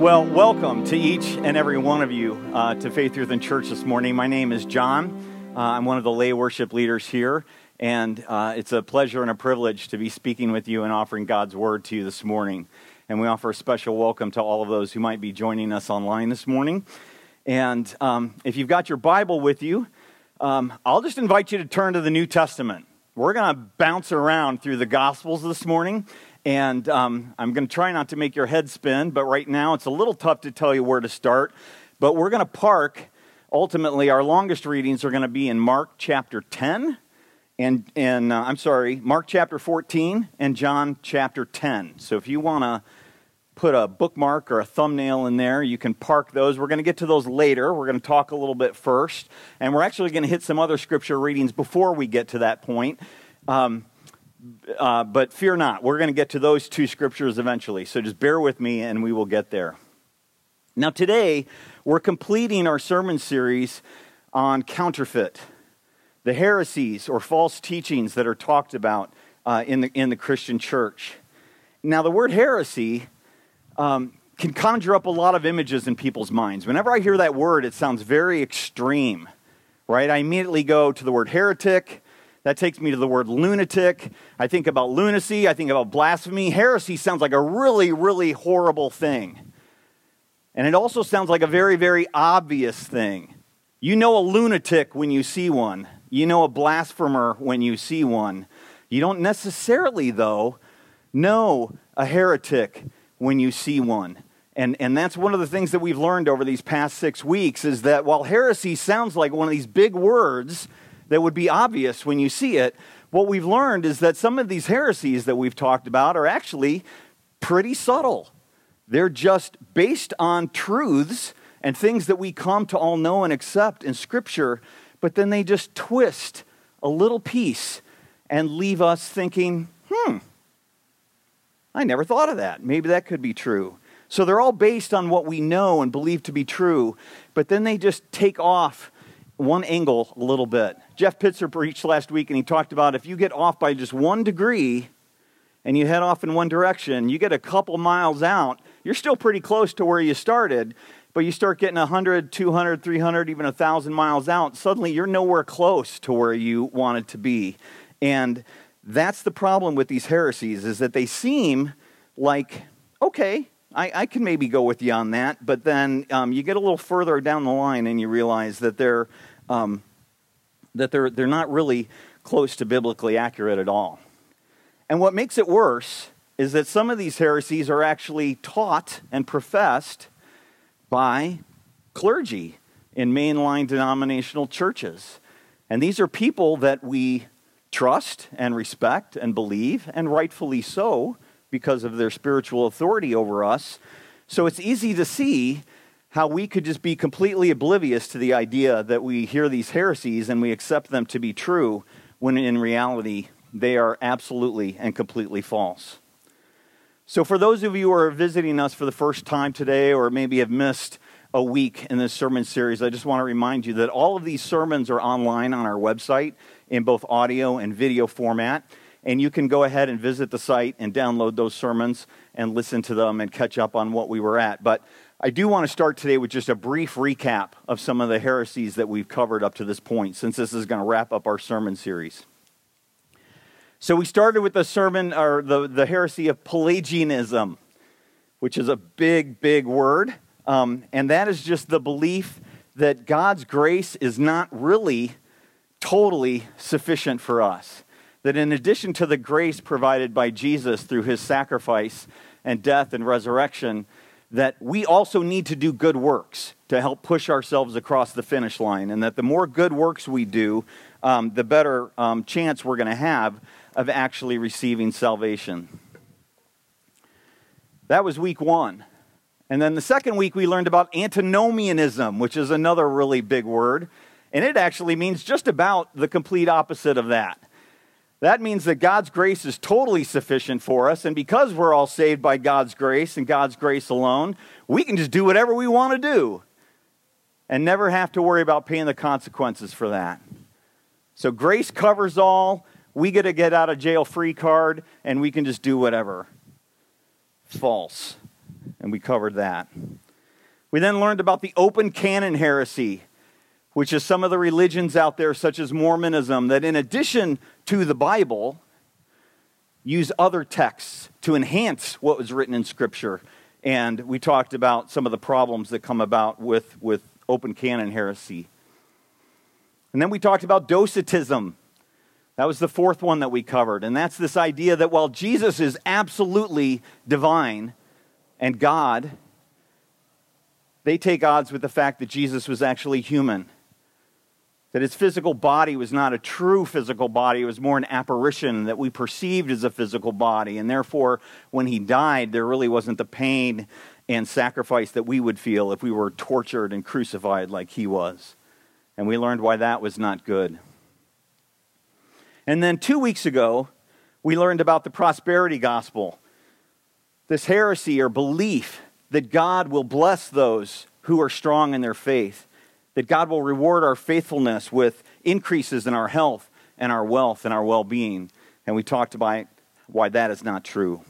Well, welcome to each and every one of you uh, to Faith Truth and Church this morning. My name is John. Uh, I'm one of the lay worship leaders here, and uh, it's a pleasure and a privilege to be speaking with you and offering God's word to you this morning. And we offer a special welcome to all of those who might be joining us online this morning. And um, if you've got your Bible with you, um, I'll just invite you to turn to the New Testament. We're going to bounce around through the Gospels this morning. And um, I'm going to try not to make your head spin, but right now it's a little tough to tell you where to start. But we're going to park. Ultimately, our longest readings are going to be in Mark chapter 10, and, and uh, I'm sorry, Mark chapter 14 and John chapter 10. So if you want to put a bookmark or a thumbnail in there, you can park those. We're going to get to those later. We're going to talk a little bit first, and we're actually going to hit some other scripture readings before we get to that point. Um, uh, but fear not, we're going to get to those two scriptures eventually. So just bear with me and we will get there. Now, today, we're completing our sermon series on counterfeit, the heresies or false teachings that are talked about uh, in, the, in the Christian church. Now, the word heresy um, can conjure up a lot of images in people's minds. Whenever I hear that word, it sounds very extreme, right? I immediately go to the word heretic that takes me to the word lunatic. I think about lunacy. I think about blasphemy. Heresy sounds like a really, really horrible thing. And it also sounds like a very, very obvious thing. You know a lunatic when you see one, you know a blasphemer when you see one. You don't necessarily, though, know a heretic when you see one. And, and that's one of the things that we've learned over these past six weeks is that while heresy sounds like one of these big words, that would be obvious when you see it. What we've learned is that some of these heresies that we've talked about are actually pretty subtle. They're just based on truths and things that we come to all know and accept in Scripture, but then they just twist a little piece and leave us thinking, hmm, I never thought of that. Maybe that could be true. So they're all based on what we know and believe to be true, but then they just take off one angle a little bit. Jeff Pitzer preached last week and he talked about if you get off by just one degree and you head off in one direction, you get a couple miles out, you're still pretty close to where you started, but you start getting 100, 200, 300, even 1,000 miles out, suddenly you're nowhere close to where you wanted to be. And that's the problem with these heresies is that they seem like, okay, I, I can maybe go with you on that, but then um, you get a little further down the line and you realize that they're um, that they're, they're not really close to biblically accurate at all. And what makes it worse is that some of these heresies are actually taught and professed by clergy in mainline denominational churches. And these are people that we trust and respect and believe, and rightfully so, because of their spiritual authority over us. So it's easy to see how we could just be completely oblivious to the idea that we hear these heresies and we accept them to be true when in reality they are absolutely and completely false. So, for those of you who are visiting us for the first time today, or maybe have missed a week in this sermon series, I just want to remind you that all of these sermons are online on our website in both audio and video format. And you can go ahead and visit the site and download those sermons and listen to them and catch up on what we were at. But I do want to start today with just a brief recap of some of the heresies that we've covered up to this point, since this is going to wrap up our sermon series. So we started with the sermon or the, the heresy of Pelagianism, which is a big, big word. Um, and that is just the belief that God's grace is not really totally sufficient for us. That in addition to the grace provided by Jesus through his sacrifice and death and resurrection, that we also need to do good works to help push ourselves across the finish line, and that the more good works we do, um, the better um, chance we're going to have of actually receiving salvation. That was week one. And then the second week, we learned about antinomianism, which is another really big word. And it actually means just about the complete opposite of that. That means that God's grace is totally sufficient for us. And because we're all saved by God's grace and God's grace alone, we can just do whatever we want to do and never have to worry about paying the consequences for that. So grace covers all. We get a get out of jail free card and we can just do whatever. False. and we covered that. We then learned about the open canon heresy, which is some of the religions out there, such as Mormonism, that in addition to the Bible, use other texts to enhance what was written in Scripture. And we talked about some of the problems that come about with, with open canon heresy. And then we talked about docetism. That was the fourth one that we covered. And that's this idea that while Jesus is absolutely divine and God, they take odds with the fact that Jesus was actually human. That his physical body was not a true physical body, it was more an apparition that we perceived as a physical body. And therefore, when he died, there really wasn't the pain and sacrifice that we would feel if we were tortured and crucified like he was. And we learned why that was not good. And then two weeks ago, we learned about the prosperity gospel this heresy or belief that God will bless those who are strong in their faith that God will reward our faithfulness with increases in our health and our wealth and our well being. And we talked about why that is not true.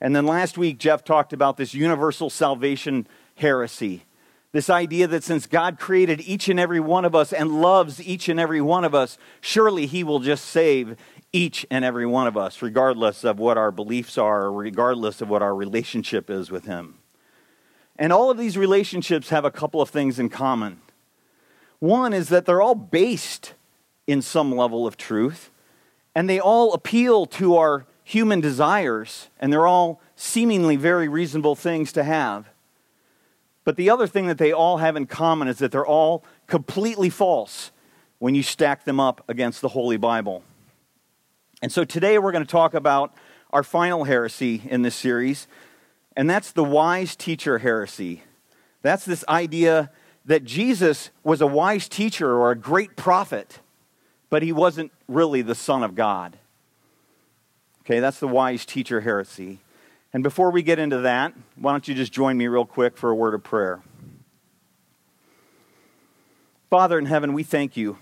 And then last week, Jeff talked about this universal salvation heresy. This idea that since God created each and every one of us and loves each and every one of us, surely He will just save each and every one of us, regardless of what our beliefs are, regardless of what our relationship is with Him. And all of these relationships have a couple of things in common. One is that they're all based in some level of truth, and they all appeal to our human desires, and they're all seemingly very reasonable things to have. But the other thing that they all have in common is that they're all completely false when you stack them up against the Holy Bible. And so today we're going to talk about our final heresy in this series, and that's the wise teacher heresy. That's this idea that Jesus was a wise teacher or a great prophet, but he wasn't really the Son of God. Okay, that's the wise teacher heresy. And before we get into that, why don't you just join me real quick for a word of prayer? Father in heaven, we thank you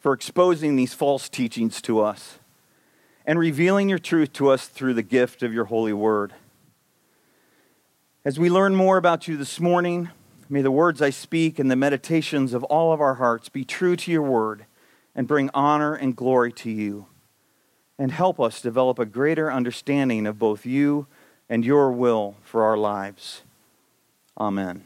for exposing these false teachings to us and revealing your truth to us through the gift of your holy word. As we learn more about you this morning, may the words I speak and the meditations of all of our hearts be true to your word and bring honor and glory to you. And help us develop a greater understanding of both you and your will for our lives. Amen.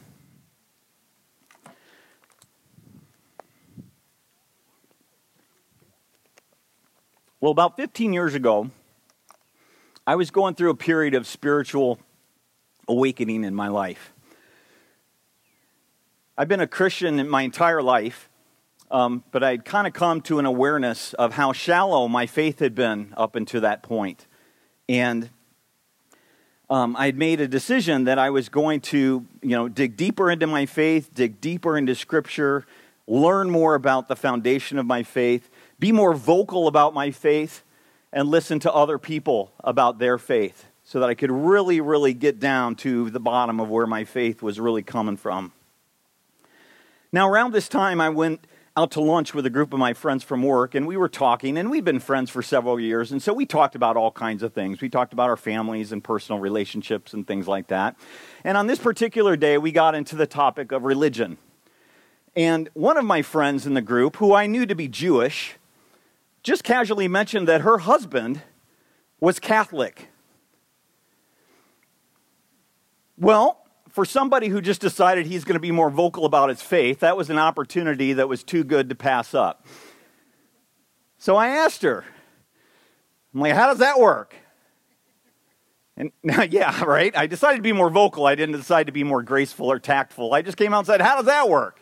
Well, about 15 years ago, I was going through a period of spiritual awakening in my life. I've been a Christian in my entire life, um, but I'd kind of come to an awareness of how shallow my faith had been up until that point. And um, I'd made a decision that I was going to, you know, dig deeper into my faith, dig deeper into Scripture, learn more about the foundation of my faith, be more vocal about my faith, and listen to other people about their faith so that I could really, really get down to the bottom of where my faith was really coming from. Now, around this time, I went out to lunch with a group of my friends from work, and we were talking, and we've been friends for several years, and so we talked about all kinds of things. We talked about our families and personal relationships and things like that. And on this particular day, we got into the topic of religion. And one of my friends in the group, who I knew to be Jewish, just casually mentioned that her husband was Catholic. Well, for somebody who just decided he's going to be more vocal about his faith, that was an opportunity that was too good to pass up. So I asked her, I'm like, how does that work? And now, yeah, right? I decided to be more vocal. I didn't decide to be more graceful or tactful. I just came out and said, How does that work?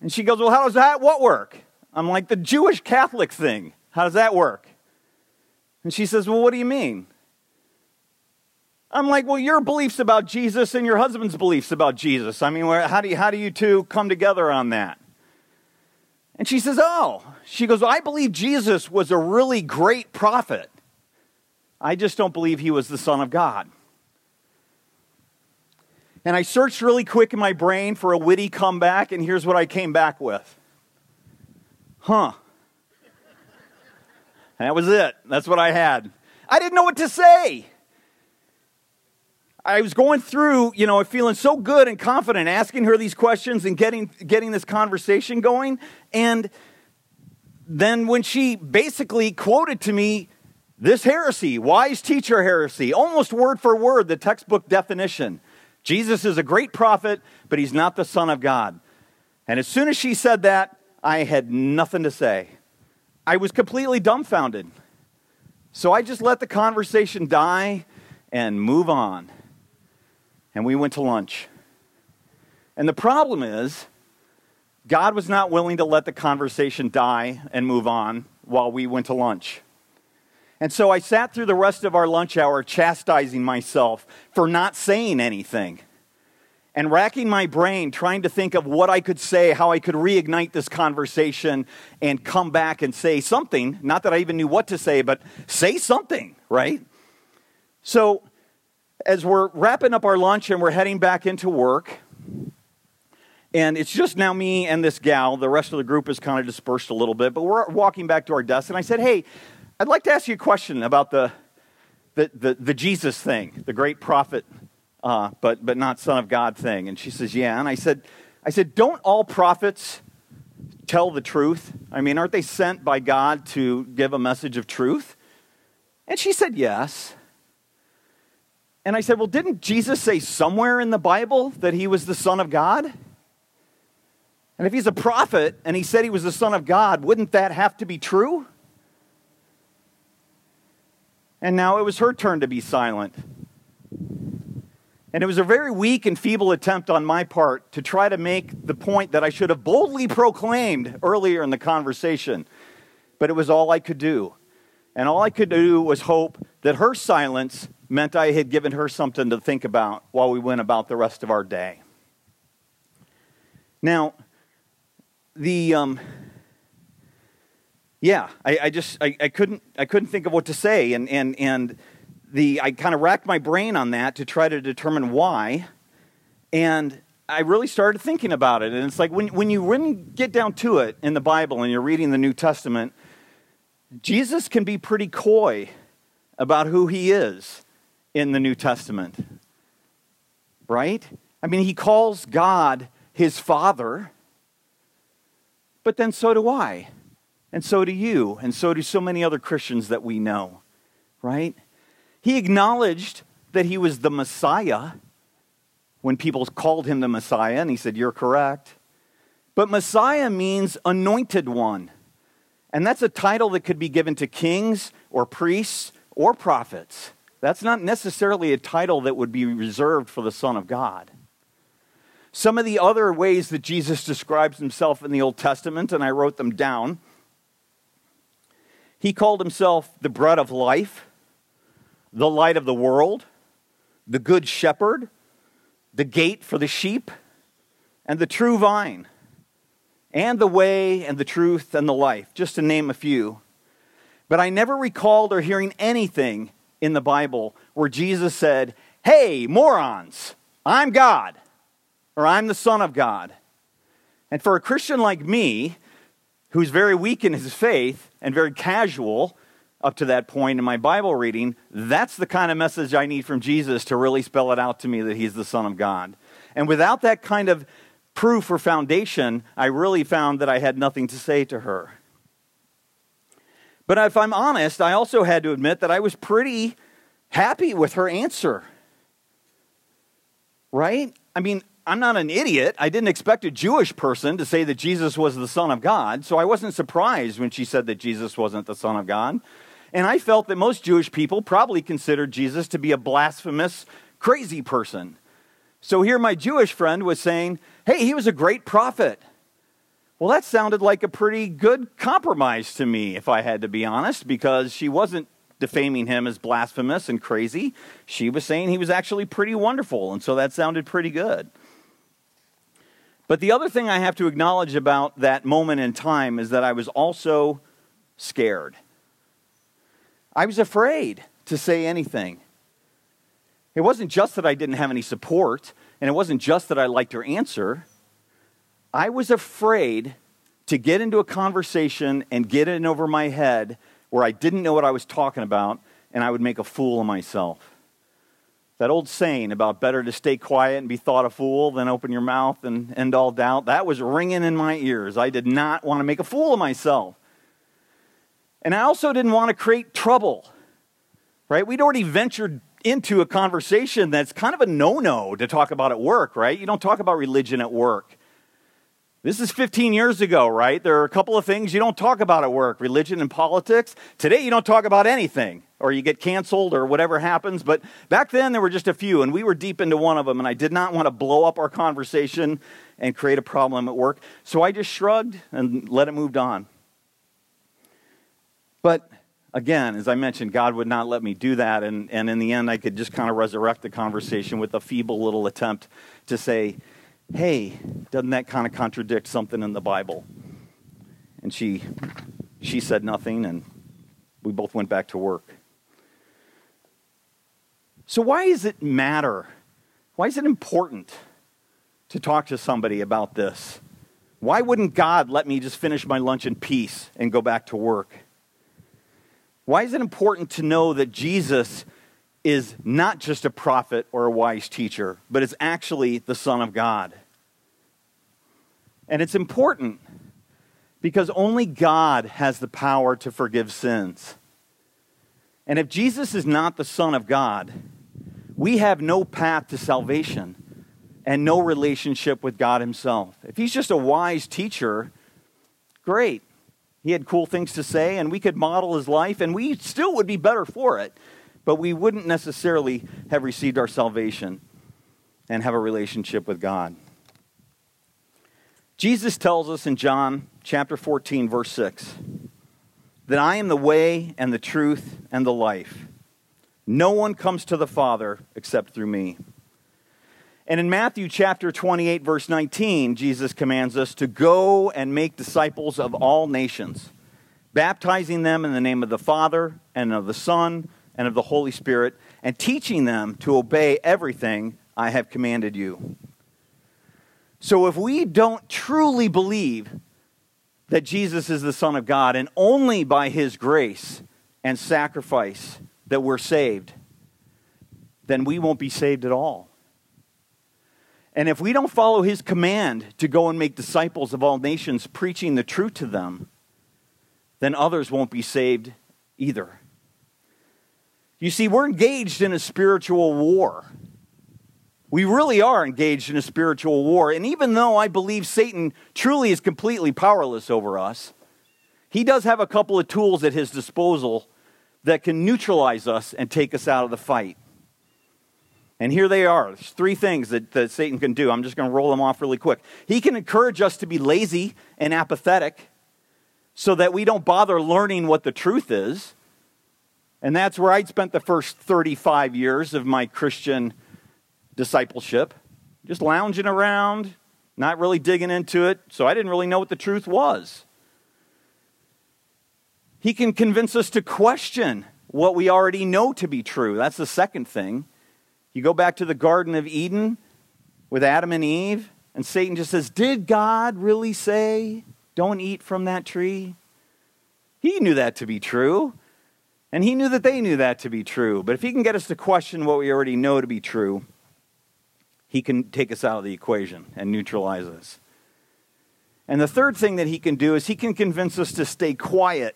And she goes, Well, how does that what work? I'm like, The Jewish Catholic thing. How does that work? And she says, Well, what do you mean? I'm like, well, your beliefs about Jesus and your husband's beliefs about Jesus. I mean, how do you, how do you two come together on that? And she says, oh, she goes, well, I believe Jesus was a really great prophet. I just don't believe he was the Son of God. And I searched really quick in my brain for a witty comeback, and here's what I came back with. Huh. That was it. That's what I had. I didn't know what to say. I was going through, you know, feeling so good and confident, asking her these questions and getting, getting this conversation going. And then when she basically quoted to me this heresy, wise teacher heresy, almost word for word, the textbook definition Jesus is a great prophet, but he's not the Son of God. And as soon as she said that, I had nothing to say. I was completely dumbfounded. So I just let the conversation die and move on. And we went to lunch. And the problem is, God was not willing to let the conversation die and move on while we went to lunch. And so I sat through the rest of our lunch hour chastising myself for not saying anything and racking my brain trying to think of what I could say, how I could reignite this conversation and come back and say something. Not that I even knew what to say, but say something, right? So, as we're wrapping up our lunch and we're heading back into work, and it's just now me and this gal. The rest of the group is kind of dispersed a little bit, but we're walking back to our desk, and I said, Hey, I'd like to ask you a question about the, the, the, the Jesus thing, the great prophet uh, but, but not Son of God thing. And she says, Yeah. And I said, I said, Don't all prophets tell the truth? I mean, aren't they sent by God to give a message of truth? And she said, Yes. And I said, Well, didn't Jesus say somewhere in the Bible that he was the Son of God? And if he's a prophet and he said he was the Son of God, wouldn't that have to be true? And now it was her turn to be silent. And it was a very weak and feeble attempt on my part to try to make the point that I should have boldly proclaimed earlier in the conversation. But it was all I could do. And all I could do was hope that her silence meant I had given her something to think about while we went about the rest of our day. Now, the um, yeah, I, I just I, I couldn't I couldn't think of what to say, and and and the, I kind of racked my brain on that to try to determine why. And I really started thinking about it. And it's like when, when you really get down to it in the Bible and you're reading the New Testament, Jesus can be pretty coy about who he is in the New Testament. Right? I mean, he calls God his Father, but then so do I, and so do you, and so do so many other Christians that we know. Right? He acknowledged that he was the Messiah when people called him the Messiah, and he said, You're correct. But Messiah means anointed one. And that's a title that could be given to kings or priests or prophets. That's not necessarily a title that would be reserved for the Son of God. Some of the other ways that Jesus describes himself in the Old Testament, and I wrote them down, he called himself the bread of life the light of the world, the good shepherd, the gate for the sheep, and the true vine, and the way and the truth and the life, just to name a few. But I never recalled or hearing anything in the Bible where Jesus said, Hey, morons, I'm God, or I'm the Son of God. And for a Christian like me, who's very weak in his faith and very casual, up to that point in my Bible reading, that's the kind of message I need from Jesus to really spell it out to me that he's the Son of God. And without that kind of proof or foundation, I really found that I had nothing to say to her. But if I'm honest, I also had to admit that I was pretty happy with her answer. Right? I mean, I'm not an idiot. I didn't expect a Jewish person to say that Jesus was the Son of God, so I wasn't surprised when she said that Jesus wasn't the Son of God. And I felt that most Jewish people probably considered Jesus to be a blasphemous, crazy person. So here my Jewish friend was saying, hey, he was a great prophet. Well, that sounded like a pretty good compromise to me, if I had to be honest, because she wasn't defaming him as blasphemous and crazy. She was saying he was actually pretty wonderful, and so that sounded pretty good. But the other thing I have to acknowledge about that moment in time is that I was also scared. I was afraid to say anything. It wasn't just that I didn't have any support, and it wasn't just that I liked her answer. I was afraid to get into a conversation and get in over my head where I didn't know what I was talking about, and I would make a fool of myself. That old saying about better to stay quiet and be thought a fool than open your mouth and end all doubt, that was ringing in my ears. I did not want to make a fool of myself. And I also didn't want to create trouble, right? We'd already ventured into a conversation that's kind of a no no to talk about at work, right? You don't talk about religion at work. This is 15 years ago, right? There are a couple of things you don't talk about at work religion and politics. Today, you don't talk about anything, or you get canceled, or whatever happens. But back then, there were just a few, and we were deep into one of them, and I did not want to blow up our conversation and create a problem at work. So I just shrugged and let it move on. But again, as I mentioned, God would not let me do that. And, and in the end, I could just kind of resurrect the conversation with a feeble little attempt to say, hey, doesn't that kind of contradict something in the Bible? And she, she said nothing, and we both went back to work. So, why does it matter? Why is it important to talk to somebody about this? Why wouldn't God let me just finish my lunch in peace and go back to work? Why is it important to know that Jesus is not just a prophet or a wise teacher, but is actually the Son of God? And it's important because only God has the power to forgive sins. And if Jesus is not the Son of God, we have no path to salvation and no relationship with God Himself. If He's just a wise teacher, great. He had cool things to say, and we could model his life, and we still would be better for it, but we wouldn't necessarily have received our salvation and have a relationship with God. Jesus tells us in John chapter 14, verse 6, that I am the way and the truth and the life. No one comes to the Father except through me. And in Matthew chapter 28, verse 19, Jesus commands us to go and make disciples of all nations, baptizing them in the name of the Father and of the Son and of the Holy Spirit, and teaching them to obey everything I have commanded you. So if we don't truly believe that Jesus is the Son of God and only by his grace and sacrifice that we're saved, then we won't be saved at all. And if we don't follow his command to go and make disciples of all nations, preaching the truth to them, then others won't be saved either. You see, we're engaged in a spiritual war. We really are engaged in a spiritual war. And even though I believe Satan truly is completely powerless over us, he does have a couple of tools at his disposal that can neutralize us and take us out of the fight. And here they are. There's three things that, that Satan can do. I'm just going to roll them off really quick. He can encourage us to be lazy and apathetic so that we don't bother learning what the truth is. And that's where I spent the first 35 years of my Christian discipleship, just lounging around, not really digging into it. So I didn't really know what the truth was. He can convince us to question what we already know to be true. That's the second thing. You go back to the Garden of Eden with Adam and Eve, and Satan just says, Did God really say, don't eat from that tree? He knew that to be true, and he knew that they knew that to be true. But if he can get us to question what we already know to be true, he can take us out of the equation and neutralize us. And the third thing that he can do is he can convince us to stay quiet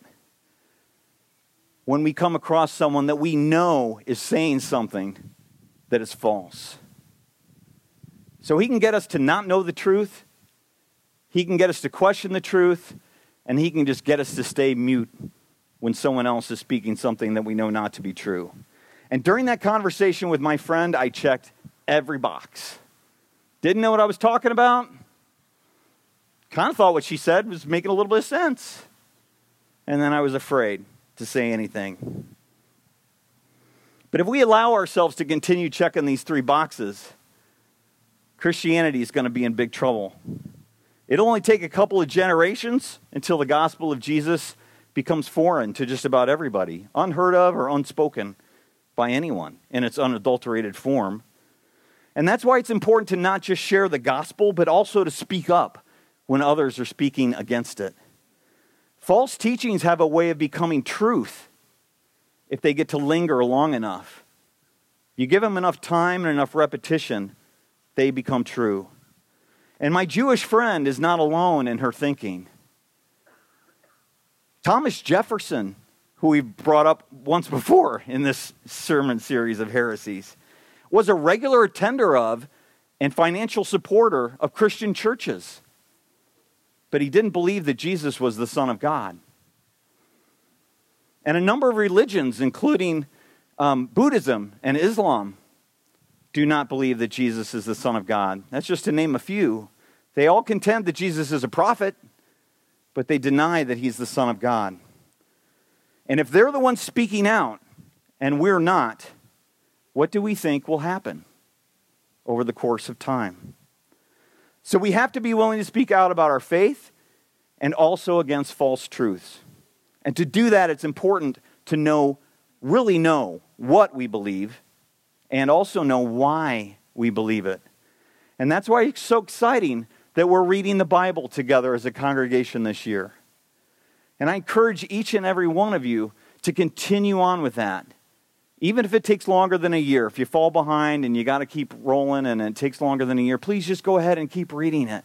when we come across someone that we know is saying something that is false. So he can get us to not know the truth, he can get us to question the truth, and he can just get us to stay mute when someone else is speaking something that we know not to be true. And during that conversation with my friend, I checked every box. Didn't know what I was talking about. Kind of thought what she said was making a little bit of sense. And then I was afraid to say anything. But if we allow ourselves to continue checking these three boxes, Christianity is going to be in big trouble. It'll only take a couple of generations until the gospel of Jesus becomes foreign to just about everybody, unheard of or unspoken by anyone in its unadulterated form. And that's why it's important to not just share the gospel, but also to speak up when others are speaking against it. False teachings have a way of becoming truth if they get to linger long enough. You give them enough time and enough repetition, they become true. And my Jewish friend is not alone in her thinking. Thomas Jefferson, who we've brought up once before in this sermon series of heresies, was a regular attender of and financial supporter of Christian churches. But he didn't believe that Jesus was the Son of God. And a number of religions, including um, Buddhism and Islam, do not believe that Jesus is the Son of God. That's just to name a few. They all contend that Jesus is a prophet, but they deny that he's the Son of God. And if they're the ones speaking out and we're not, what do we think will happen over the course of time? So we have to be willing to speak out about our faith and also against false truths. And to do that, it's important to know, really know what we believe and also know why we believe it. And that's why it's so exciting that we're reading the Bible together as a congregation this year. And I encourage each and every one of you to continue on with that even if it takes longer than a year, if you fall behind and you got to keep rolling and it takes longer than a year, please just go ahead and keep reading it.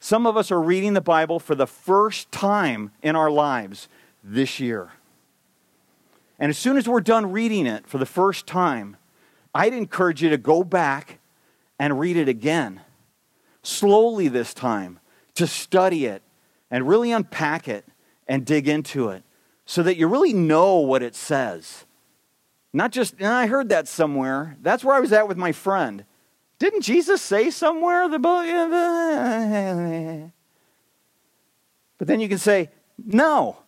Some of us are reading the Bible for the first time in our lives this year. And as soon as we're done reading it for the first time, I'd encourage you to go back and read it again, slowly this time, to study it and really unpack it and dig into it so that you really know what it says not just, and I heard that somewhere. That's where I was at with my friend. Didn't Jesus say somewhere the But then you can say, no,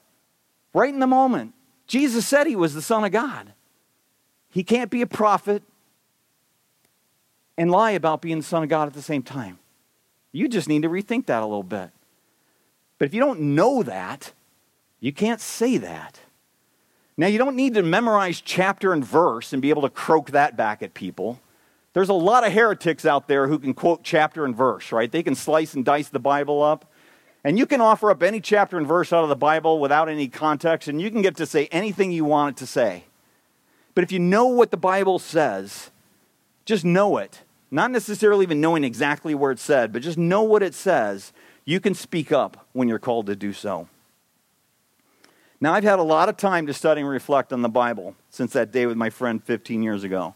right in the moment. Jesus said he was the Son of God. He can't be a prophet and lie about being the Son of God at the same time. You just need to rethink that a little bit. But if you don't know that, you can't say that. Now, you don't need to memorize chapter and verse and be able to croak that back at people. There's a lot of heretics out there who can quote chapter and verse, right? They can slice and dice the Bible up. And you can offer up any chapter and verse out of the Bible without any context, and you can get to say anything you want it to say. But if you know what the Bible says, just know it. Not necessarily even knowing exactly where it said, but just know what it says. You can speak up when you're called to do so. Now, I've had a lot of time to study and reflect on the Bible since that day with my friend 15 years ago.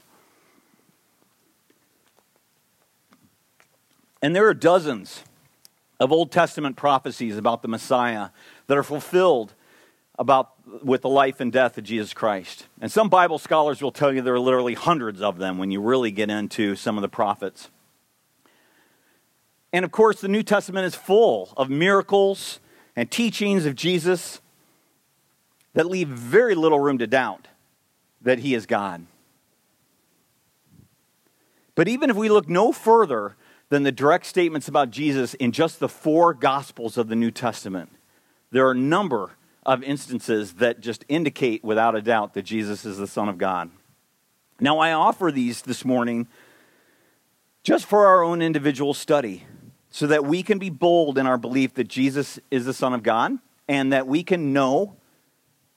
And there are dozens of Old Testament prophecies about the Messiah that are fulfilled about with the life and death of Jesus Christ. And some Bible scholars will tell you there are literally hundreds of them when you really get into some of the prophets. And of course, the New Testament is full of miracles and teachings of Jesus that leave very little room to doubt that he is God. But even if we look no further than the direct statements about Jesus in just the four Gospels of the New Testament, there are a number of instances that just indicate without a doubt that Jesus is the Son of God. Now, I offer these this morning just for our own individual study so that we can be bold in our belief that Jesus is the Son of God and that we can know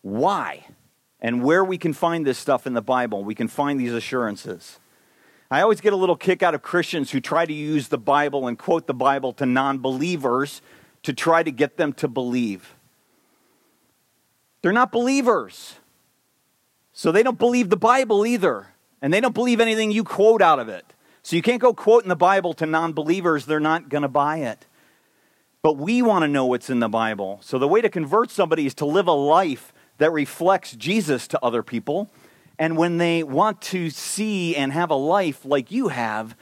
why and where we can find this stuff in the Bible. We can find these assurances. I always get a little kick out of Christians who try to use the Bible and quote the Bible to non believers to try to get them to believe. They're not believers. So they don't believe the Bible either. And they don't believe anything you quote out of it. So you can't go quoting the Bible to non believers, they're not going to buy it. But we want to know what's in the Bible. So the way to convert somebody is to live a life that reflects Jesus to other people. And when they want to see and have a life like you have,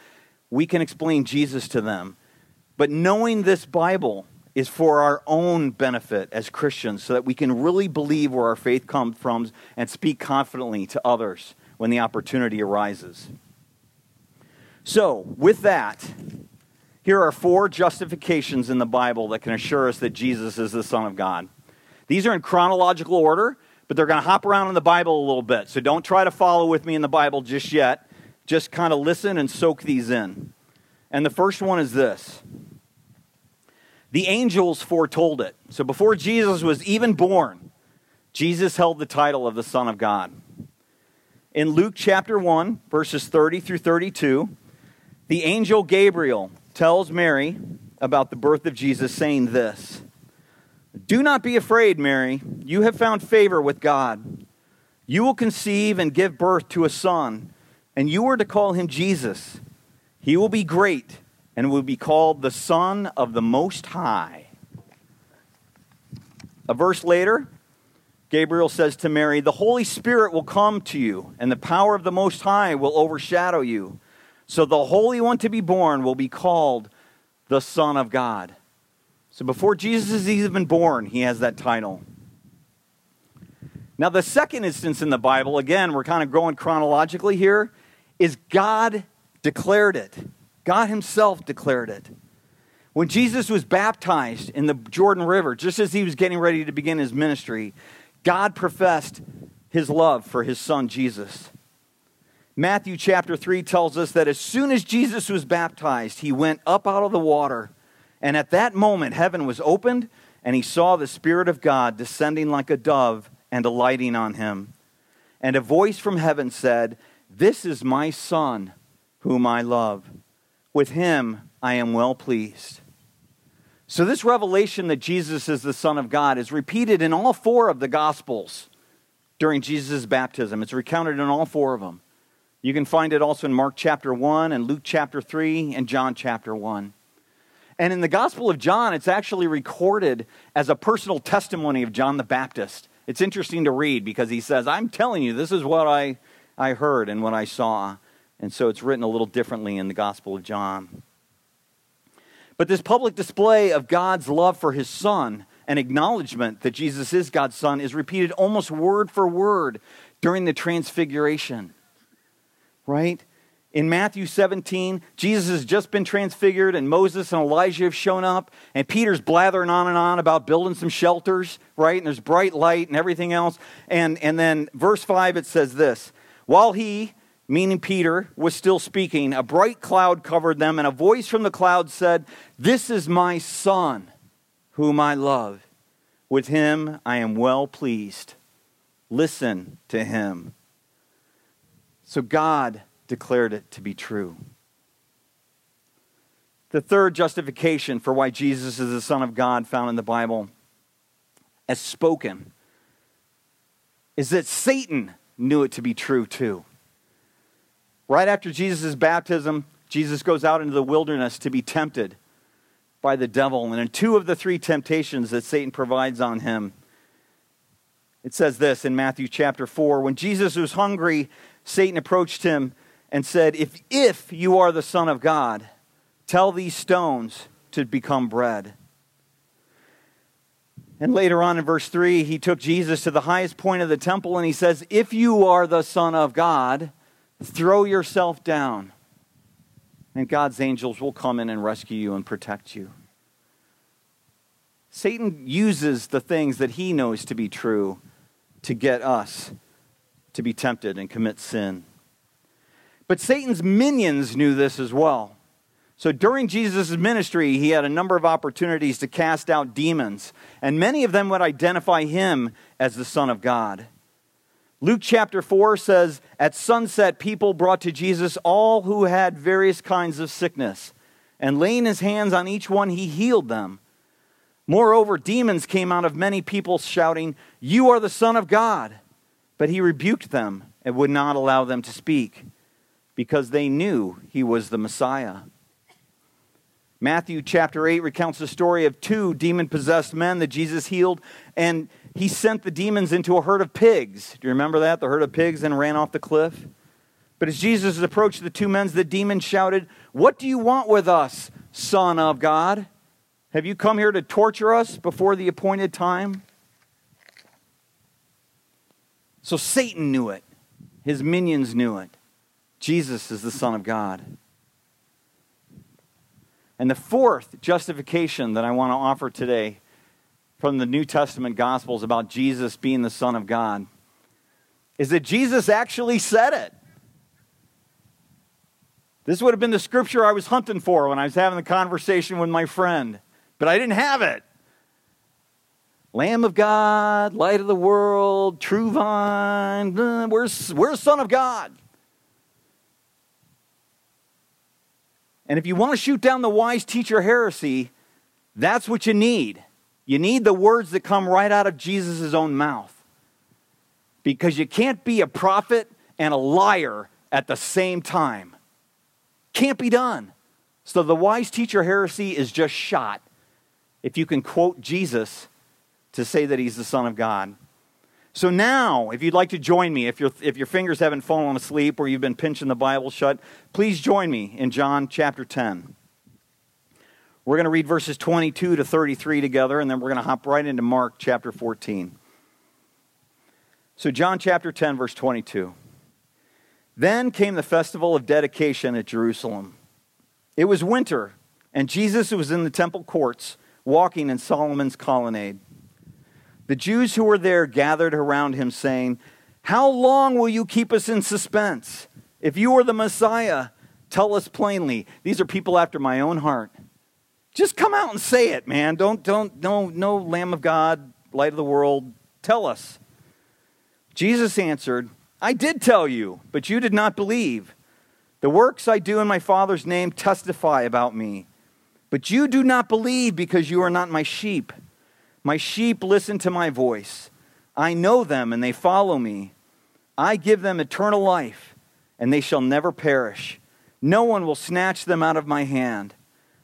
we can explain Jesus to them. But knowing this Bible is for our own benefit as Christians so that we can really believe where our faith comes from and speak confidently to others when the opportunity arises. So, with that, here are four justifications in the Bible that can assure us that Jesus is the Son of God. These are in chronological order, but they're going to hop around in the Bible a little bit. So don't try to follow with me in the Bible just yet. Just kind of listen and soak these in. And the first one is this the angels foretold it. So before Jesus was even born, Jesus held the title of the Son of God. in Luke chapter 1, verses 30 through 32, the angel Gabriel tells Mary about the birth of Jesus, saying this Do not be afraid, Mary. You have found favor with God. You will conceive and give birth to a son, and you are to call him Jesus. He will be great and will be called the Son of the Most High. A verse later, Gabriel says to Mary, The Holy Spirit will come to you, and the power of the Most High will overshadow you. So the Holy One to be born will be called the Son of God. So before Jesus is even born, he has that title. Now, the second instance in the Bible, again, we're kind of going chronologically here, is God declared it. God Himself declared it. When Jesus was baptized in the Jordan River, just as he was getting ready to begin his ministry, God professed his love for his son Jesus. Matthew chapter 3 tells us that as soon as Jesus was baptized, he went up out of the water. And at that moment, heaven was opened, and he saw the Spirit of God descending like a dove and alighting on him. And a voice from heaven said, This is my Son, whom I love. With him I am well pleased. So, this revelation that Jesus is the Son of God is repeated in all four of the Gospels during Jesus' baptism. It's recounted in all four of them. You can find it also in Mark chapter 1 and Luke chapter 3 and John chapter 1. And in the Gospel of John, it's actually recorded as a personal testimony of John the Baptist. It's interesting to read because he says, I'm telling you, this is what I, I heard and what I saw. And so it's written a little differently in the Gospel of John. But this public display of God's love for his son and acknowledgement that Jesus is God's son is repeated almost word for word during the transfiguration. Right? In Matthew 17, Jesus has just been transfigured, and Moses and Elijah have shown up, and Peter's blathering on and on about building some shelters, right? And there's bright light and everything else. And, and then, verse 5, it says this While he, meaning Peter, was still speaking, a bright cloud covered them, and a voice from the cloud said, This is my Son, whom I love. With him I am well pleased. Listen to him. So God declared it to be true. The third justification for why Jesus is the Son of God found in the Bible, as spoken, is that Satan knew it to be true too. Right after Jesus' baptism, Jesus goes out into the wilderness to be tempted by the devil. And in two of the three temptations that Satan provides on him, it says this in Matthew chapter 4 When Jesus was hungry, Satan approached him and said, If, if you are the Son of God, tell these stones to become bread. And later on in verse 3, he took Jesus to the highest point of the temple and he says, If you are the Son of God, Throw yourself down, and God's angels will come in and rescue you and protect you. Satan uses the things that he knows to be true to get us to be tempted and commit sin. But Satan's minions knew this as well. So during Jesus' ministry, he had a number of opportunities to cast out demons, and many of them would identify him as the Son of God. Luke chapter 4 says, At sunset, people brought to Jesus all who had various kinds of sickness, and laying his hands on each one, he healed them. Moreover, demons came out of many people, shouting, You are the Son of God. But he rebuked them and would not allow them to speak, because they knew he was the Messiah. Matthew chapter 8 recounts the story of two demon possessed men that Jesus healed, and he sent the demons into a herd of pigs. Do you remember that? The herd of pigs and ran off the cliff. But as Jesus approached the two men, the demons shouted, What do you want with us, Son of God? Have you come here to torture us before the appointed time? So Satan knew it, his minions knew it. Jesus is the Son of God. And the fourth justification that I want to offer today from the New Testament Gospels about Jesus being the Son of God is that Jesus actually said it. This would have been the scripture I was hunting for when I was having the conversation with my friend, but I didn't have it. Lamb of God, light of the world, true vine, where's, where's Son of God? And if you want to shoot down the wise teacher heresy, that's what you need. You need the words that come right out of Jesus' own mouth. Because you can't be a prophet and a liar at the same time. Can't be done. So the wise teacher heresy is just shot if you can quote Jesus to say that he's the Son of God. So now, if you'd like to join me, if, your if your fingers haven't fallen asleep or you've been pinching the Bible shut, please join me in John chapter 10. We're going to read verses 22 to 33 together, and then we're going to hop right into Mark chapter 14. So, John chapter 10, verse 22. Then came the festival of dedication at Jerusalem. It was winter, and Jesus was in the temple courts, walking in Solomon's colonnade. The Jews who were there gathered around him, saying, How long will you keep us in suspense? If you are the Messiah, tell us plainly. These are people after my own heart. Just come out and say it, man. Don't, don't, no, no Lamb of God, light of the world. Tell us. Jesus answered, I did tell you, but you did not believe. The works I do in my Father's name testify about me. But you do not believe because you are not my sheep. My sheep listen to my voice. I know them and they follow me. I give them eternal life, and they shall never perish. No one will snatch them out of my hand.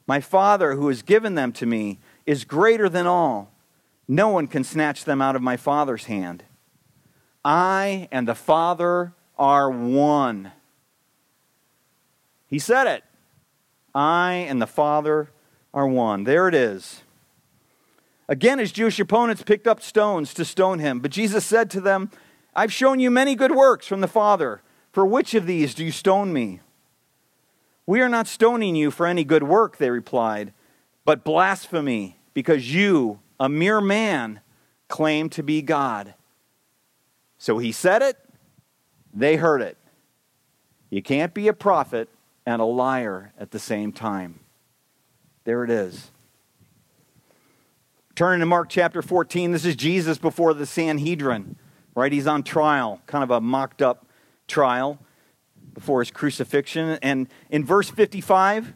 My Father, who has given them to me, is greater than all. No one can snatch them out of my Father's hand. I and the Father are one. He said it. I and the Father are one. There it is. Again, his Jewish opponents picked up stones to stone him, but Jesus said to them, I've shown you many good works from the Father. For which of these do you stone me? We are not stoning you for any good work, they replied, but blasphemy, because you, a mere man, claim to be God. So he said it, they heard it. You can't be a prophet and a liar at the same time. There it is. Turning to Mark chapter 14, this is Jesus before the Sanhedrin, right? He's on trial, kind of a mocked up trial before his crucifixion. And in verse 55,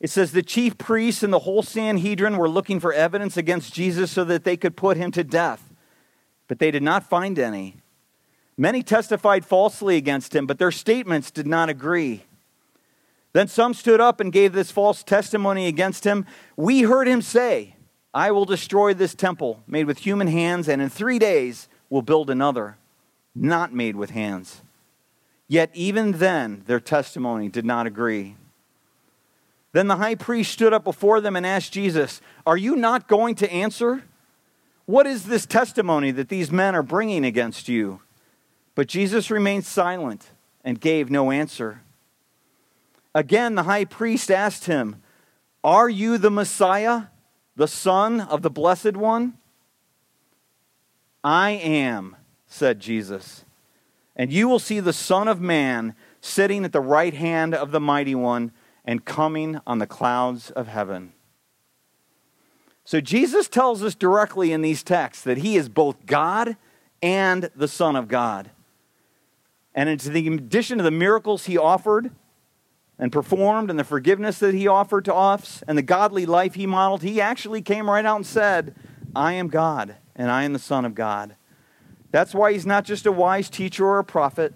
it says the chief priests and the whole Sanhedrin were looking for evidence against Jesus so that they could put him to death, but they did not find any. Many testified falsely against him, but their statements did not agree. Then some stood up and gave this false testimony against him. We heard him say, I will destroy this temple made with human hands, and in three days will build another, not made with hands. Yet even then, their testimony did not agree. Then the high priest stood up before them and asked Jesus, Are you not going to answer? What is this testimony that these men are bringing against you? But Jesus remained silent and gave no answer. Again, the high priest asked him, Are you the Messiah, the Son of the Blessed One? I am, said Jesus. And you will see the Son of Man sitting at the right hand of the Mighty One and coming on the clouds of heaven. So Jesus tells us directly in these texts that he is both God and the Son of God. And in addition to the miracles he offered, and performed and the forgiveness that he offered to us and the godly life he modeled, he actually came right out and said, I am God and I am the Son of God. That's why he's not just a wise teacher or a prophet.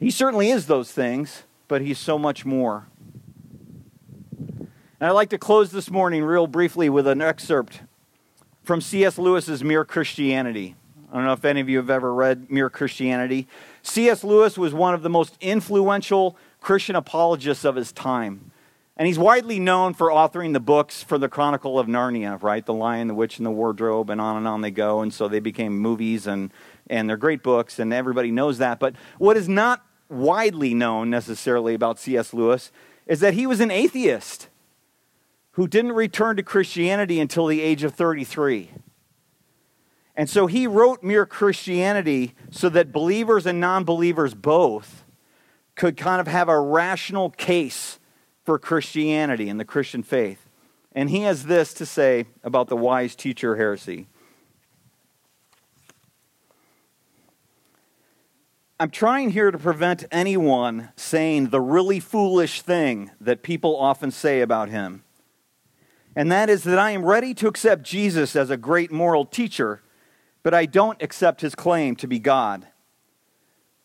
He certainly is those things, but he's so much more. And I'd like to close this morning real briefly with an excerpt from C.S. Lewis's Mere Christianity. I don't know if any of you have ever read Mere Christianity. C.S. Lewis was one of the most influential Christian apologists of his time. And he's widely known for authoring the books for the Chronicle of Narnia, right? The Lion, the Witch, and the Wardrobe, and on and on they go. And so they became movies, and, and they're great books, and everybody knows that. But what is not widely known necessarily about C.S. Lewis is that he was an atheist who didn't return to Christianity until the age of 33. And so he wrote Mere Christianity so that believers and non believers both could kind of have a rational case for Christianity and the Christian faith. And he has this to say about the wise teacher heresy. I'm trying here to prevent anyone saying the really foolish thing that people often say about him. And that is that I am ready to accept Jesus as a great moral teacher, but I don't accept his claim to be God.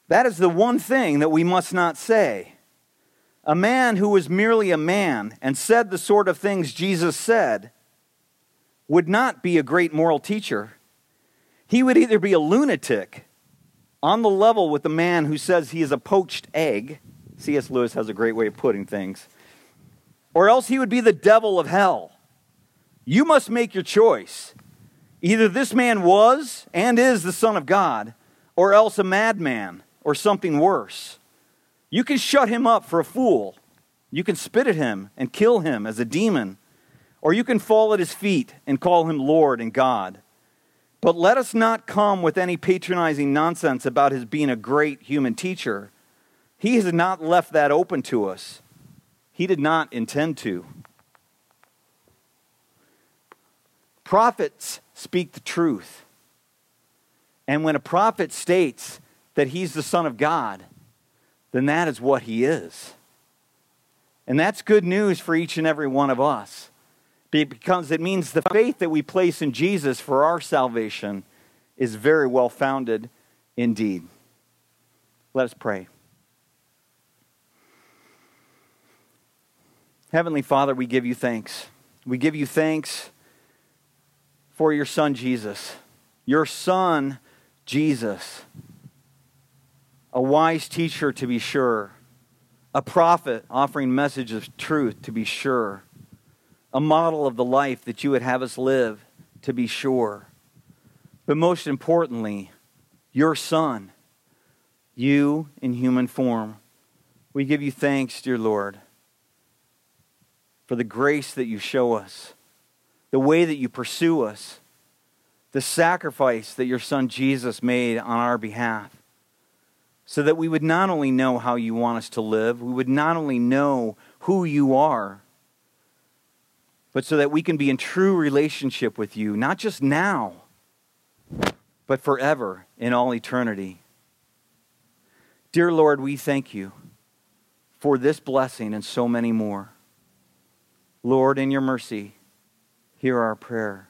That is the one thing that we must not say. A man who was merely a man and said the sort of things Jesus said would not be a great moral teacher. He would either be a lunatic on the level with the man who says he is a poached egg. C.S. Lewis has a great way of putting things. Or else he would be the devil of hell. You must make your choice. Either this man was and is the Son of God, or else a madman or something worse. You can shut him up for a fool. You can spit at him and kill him as a demon. Or you can fall at his feet and call him Lord and God. But let us not come with any patronizing nonsense about his being a great human teacher. He has not left that open to us. He did not intend to. Prophets speak the truth. And when a prophet states that he's the Son of God, then that is what he is. And that's good news for each and every one of us because it means the faith that we place in Jesus for our salvation is very well founded indeed. Let us pray. Heavenly Father, we give you thanks. We give you thanks for your Son, Jesus. Your Son, Jesus a wise teacher to be sure, a prophet offering messages of truth to be sure, a model of the life that you would have us live to be sure. But most importantly, your Son, you in human form. We give you thanks, dear Lord, for the grace that you show us, the way that you pursue us, the sacrifice that your Son Jesus made on our behalf so that we would not only know how you want us to live, we would not only know who you are, but so that we can be in true relationship with you, not just now, but forever in all eternity. Dear Lord, we thank you for this blessing and so many more. Lord, in your mercy, hear our prayer.